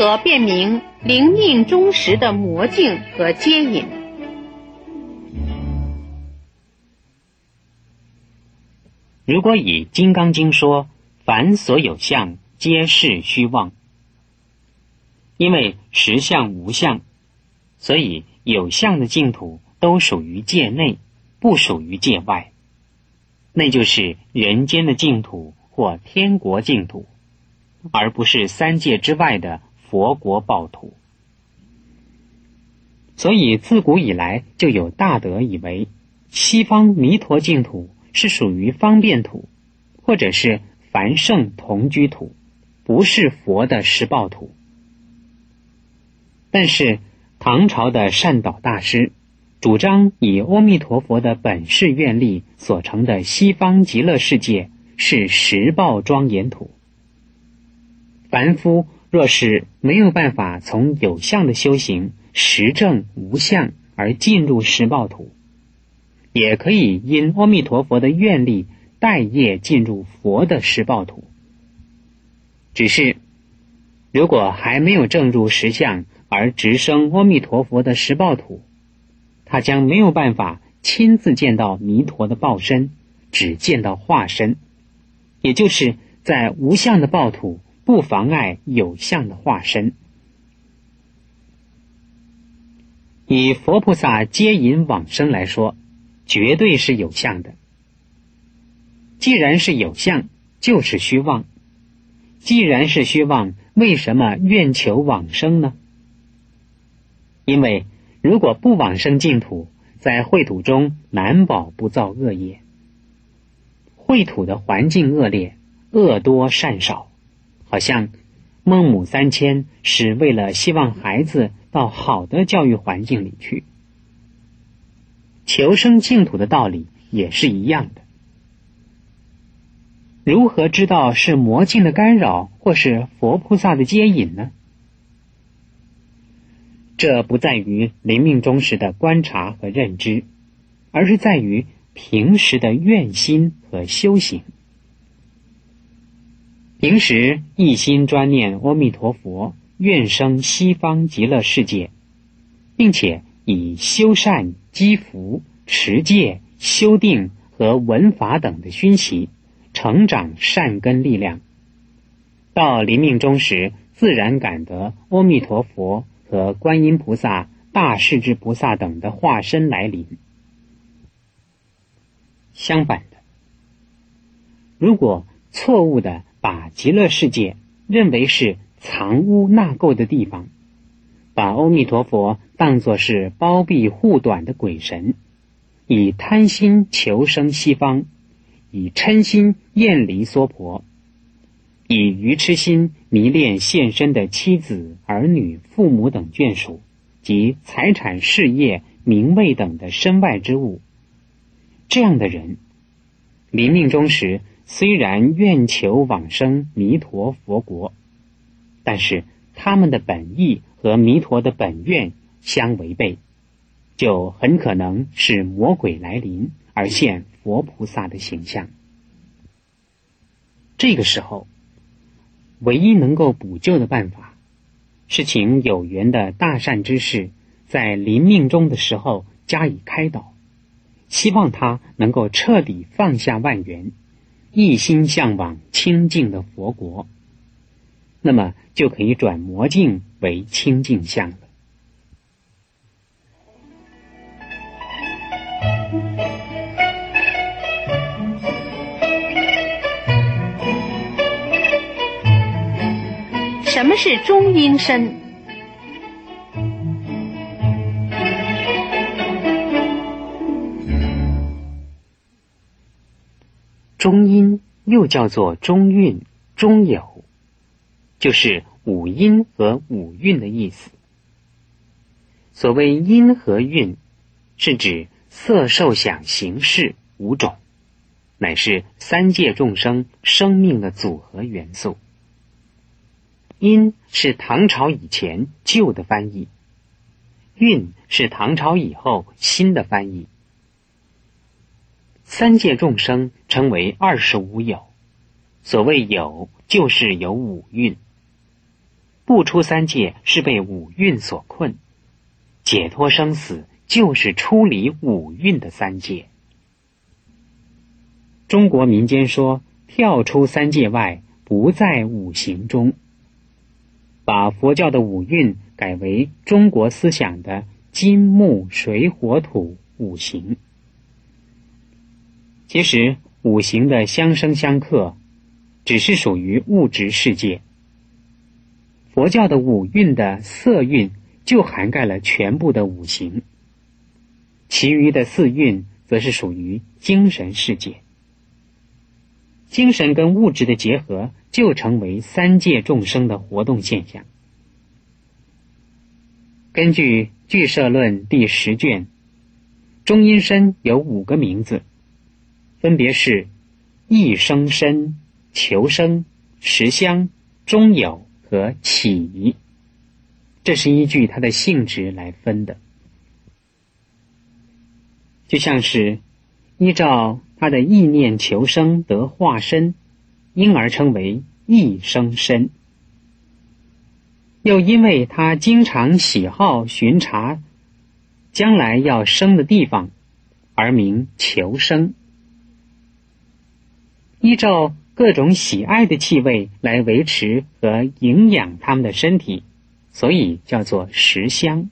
何辨明灵命中时的魔境和接引？如果以《金刚经》说，凡所有相，皆是虚妄。因为实相无相，所以有相的净土都属于界内，不属于界外。那就是人间的净土或天国净土，而不是三界之外的佛国报土。所以自古以来就有大德以为，西方弥陀净土。是属于方便土，或者是凡圣同居土，不是佛的实报土。但是唐朝的善导大师主张以阿弥陀佛的本誓愿力所成的西方极乐世界是实报庄严土。凡夫若是没有办法从有相的修行实证无相而进入实报土。也可以因阿弥陀佛的愿力，待业进入佛的实报土。只是，如果还没有证入实相而直升阿弥陀佛的实报土，他将没有办法亲自见到弥陀的报身，只见到化身，也就是在无相的报土，不妨碍有相的化身。以佛菩萨接引往生来说。绝对是有相的。既然是有相，就是虚妄。既然是虚妄，为什么愿求往生呢？因为如果不往生净土，在秽土中难保不造恶业。秽土的环境恶劣，恶多善少，好像孟母三迁是为了希望孩子到好的教育环境里去。求生净土的道理也是一样的。如何知道是魔境的干扰，或是佛菩萨的接引呢？这不在于临命终时的观察和认知，而是在于平时的愿心和修行。平时一心专念阿弥陀佛，愿生西方极乐世界，并且。以修善、积福、持戒、修定和闻法等的熏习，成长善根力量。到临命终时，自然感得阿弥陀佛和观音菩萨、大势至菩萨等的化身来临。相反的，如果错误的把极乐世界认为是藏污纳垢的地方，把阿弥陀佛当作是包庇护短的鬼神，以贪心求生西方，以嗔心厌离娑婆，以愚痴心迷恋现身的妻子、儿女、父母等眷属及财产、事业、名位等的身外之物。这样的人，临命终时虽然愿求往生弥陀佛国，但是他们的本意。和弥陀的本愿相违背，就很可能是魔鬼来临而现佛菩萨的形象。这个时候，唯一能够补救的办法，是请有缘的大善之士在临命终的时候加以开导，希望他能够彻底放下万缘，一心向往清净的佛国。那么就可以转魔镜为清净相了。什么是中阴身？中音又叫做中韵、中有。就是五音和五蕴的意思。所谓音和韵，是指色、受、想、行、识五种，乃是三界众生生命的组合元素。音是唐朝以前旧的翻译，韵是唐朝以后新的翻译。三界众生称为二十五有，所谓有，就是有五蕴。不出三界是被五蕴所困，解脱生死就是出离五蕴的三界。中国民间说，跳出三界外，不在五行中。把佛教的五蕴改为中国思想的金木水火土五行。其实五行的相生相克，只是属于物质世界。佛教的五蕴的色蕴就涵盖了全部的五行，其余的四蕴则是属于精神世界。精神跟物质的结合。就成为三界众生的活动现象。根据《俱舍论》第十卷，中阴身有五个名字，分别是：一生身、求生、实相、中有和起。这是依据它的性质来分的，就像是依照他的意念求生得化身。因而称为一生身，又因为他经常喜好巡查将来要生的地方，而名求生。依照各种喜爱的气味来维持和营养他们的身体，所以叫做食香。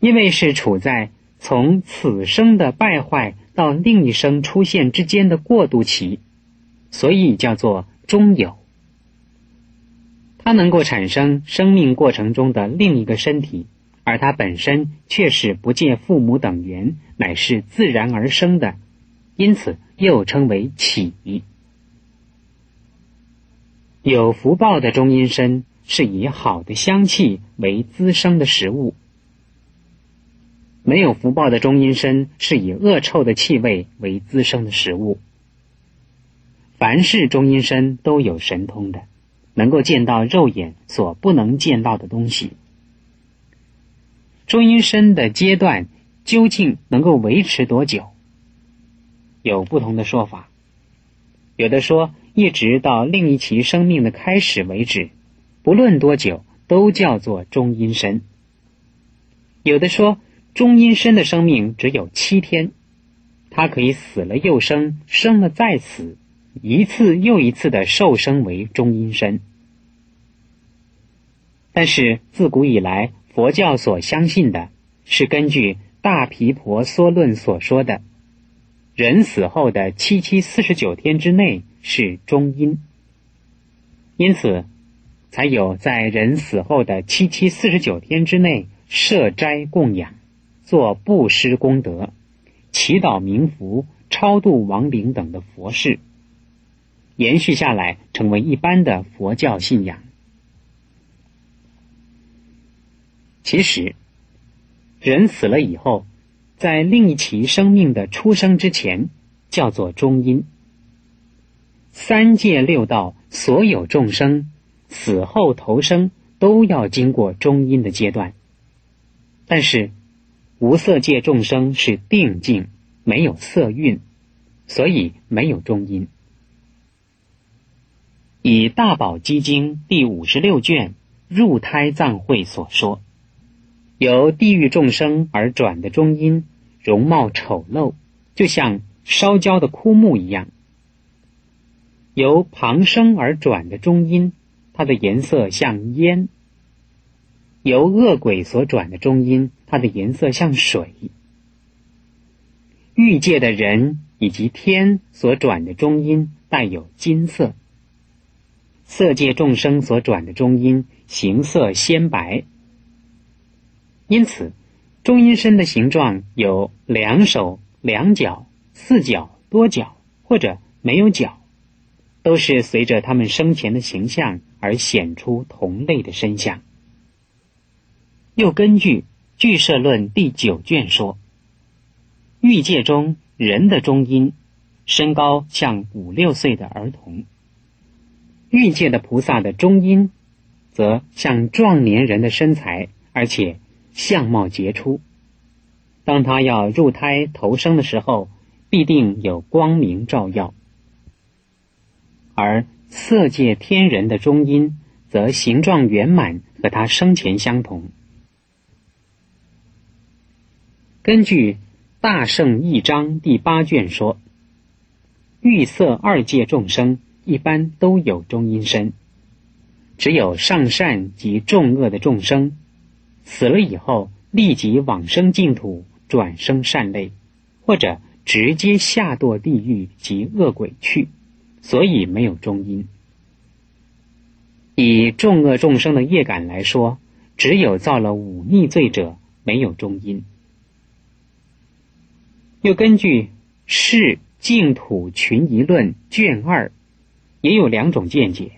因为是处在从此生的败坏到另一生出现之间的过渡期。所以叫做中有，它能够产生生命过程中的另一个身体，而它本身却是不借父母等缘，乃是自然而生的，因此又称为起。有福报的中阴身是以好的香气为滋生的食物，没有福报的中阴身是以恶臭的气味为滋生的食物。凡是中阴身都有神通的，能够见到肉眼所不能见到的东西。中阴身的阶段究竟能够维持多久？有不同的说法。有的说一直到另一期生命的开始为止，不论多久都叫做中阴身。有的说中阴身的生命只有七天，它可以死了又生，生了再死。一次又一次的受生为中阴身，但是自古以来，佛教所相信的是根据《大毗婆娑论》所说的，人死后的七七四十九天之内是中阴，因此才有在人死后的七七四十九天之内设斋供养、做布施功德、祈祷冥福、超度亡灵等的佛事。延续下来，成为一般的佛教信仰。其实，人死了以后，在另一期生命的出生之前，叫做中阴。三界六道所有众生死后投生，都要经过中阴的阶段。但是，无色界众生是定境，没有色蕴，所以没有中阴。以《大宝积经》第五十六卷入胎藏会所说，由地狱众生而转的中阴，容貌丑陋，就像烧焦的枯木一样；由旁生而转的中音，它的颜色像烟；由恶鬼所转的中音，它的颜色像水；欲界的人以及天所转的中音，带有金色。色界众生所转的中音形色鲜白，因此中阴身的形状有两手、两脚、四脚、多脚或者没有脚，都是随着他们生前的形象而显出同类的身相。又根据《俱舍论》第九卷说，欲界中人的中阴身高像五六岁的儿童。欲界的菩萨的中阴，则像壮年人的身材，而且相貌杰出。当他要入胎投生的时候，必定有光明照耀。而色界天人的中阴，则形状圆满，和他生前相同。根据《大圣义章》第八卷说，欲色二界众生一般都有中阴身，只有上善及重恶的众生，死了以后立即往生净土，转生善类，或者直接下堕地狱及恶鬼去，所以没有中阴。以众恶众生的业感来说，只有造了忤逆罪者没有中阴。又根据《是净土群疑论》卷二，也有两种见解：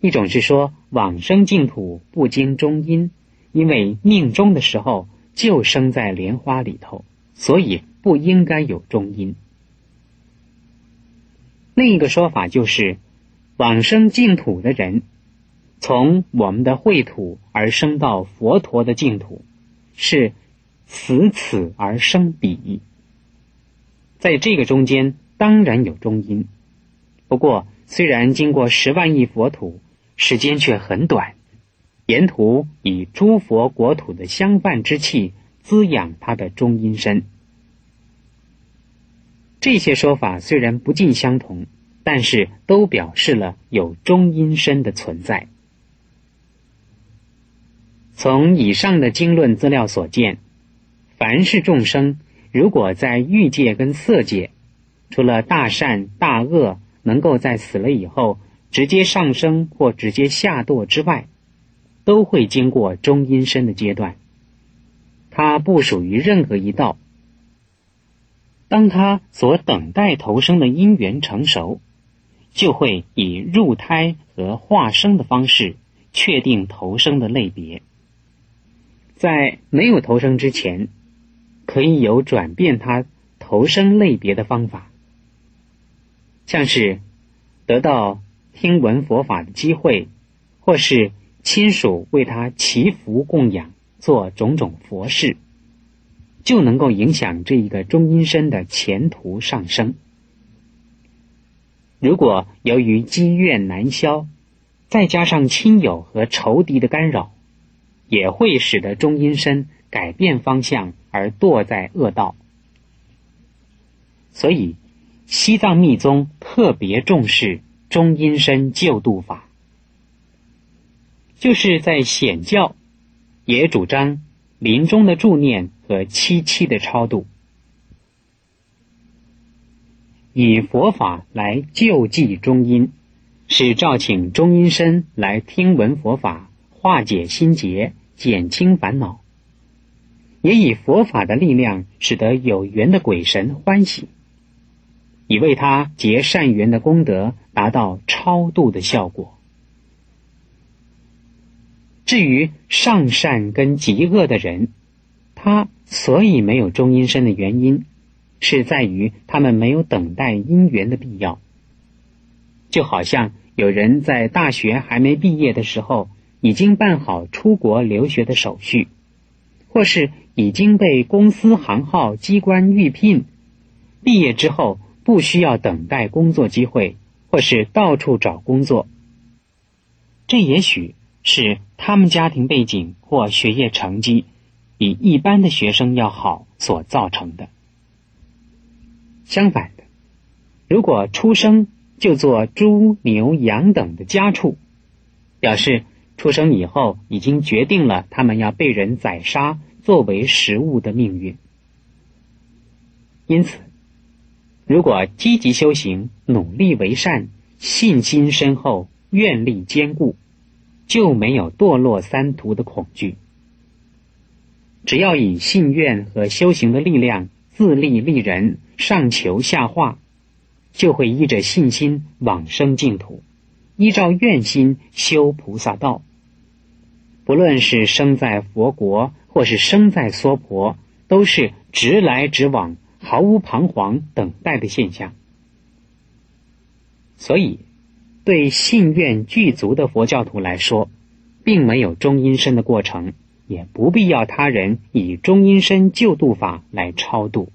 一种是说往生净土不经中阴，因为命中的时候就生在莲花里头，所以不应该有中阴；另一个说法就是往生净土的人。从我们的秽土而生到佛陀的净土，是死此而生彼。在这个中间当然有中阴，不过虽然经过十万亿佛土，时间却很短，沿途以诸佛国土的相伴之气滋养他的中阴身。这些说法虽然不尽相同，但是都表示了有中阴身的存在。从以上的经论资料所见，凡是众生，如果在欲界跟色界，除了大善大恶能够在死了以后直接上升或直接下堕之外，都会经过中阴身的阶段。它不属于任何一道。当他所等待投生的因缘成熟，就会以入胎和化生的方式确定投生的类别。在没有投生之前，可以有转变他投生类别的方法，像是得到听闻佛法的机会，或是亲属为他祈福供养，做种种佛事，就能够影响这一个中阴身的前途上升。如果由于积怨难消，再加上亲友和仇敌的干扰，也会使得中阴身改变方向而堕在恶道，所以西藏密宗特别重视中阴身救度法，就是在显教也主张临终的助念和七七的超度，以佛法来救济中阴，是召请中阴身来听闻佛法，化解心结。减轻烦恼，也以佛法的力量，使得有缘的鬼神欢喜，以为他结善缘的功德，达到超度的效果。至于上善跟极恶的人，他所以没有中阴身的原因，是在于他们没有等待因缘的必要。就好像有人在大学还没毕业的时候。已经办好出国留学的手续，或是已经被公司行号机关预聘，毕业之后不需要等待工作机会，或是到处找工作。这也许是他们家庭背景或学业成绩比一般的学生要好所造成的。相反的，如果出生就做猪牛羊等的家畜，表示。出生以后，已经决定了他们要被人宰杀作为食物的命运。因此，如果积极修行、努力为善、信心深厚、愿力坚固，就没有堕落三途的恐惧。只要以信愿和修行的力量自立立人，上求下化，就会依着信心往生净土，依照愿心修菩萨道。不论是生在佛国，或是生在娑婆，都是直来直往，毫无彷徨等待的现象。所以，对信愿具足的佛教徒来说，并没有中阴身的过程，也不必要他人以中阴身救度法来超度。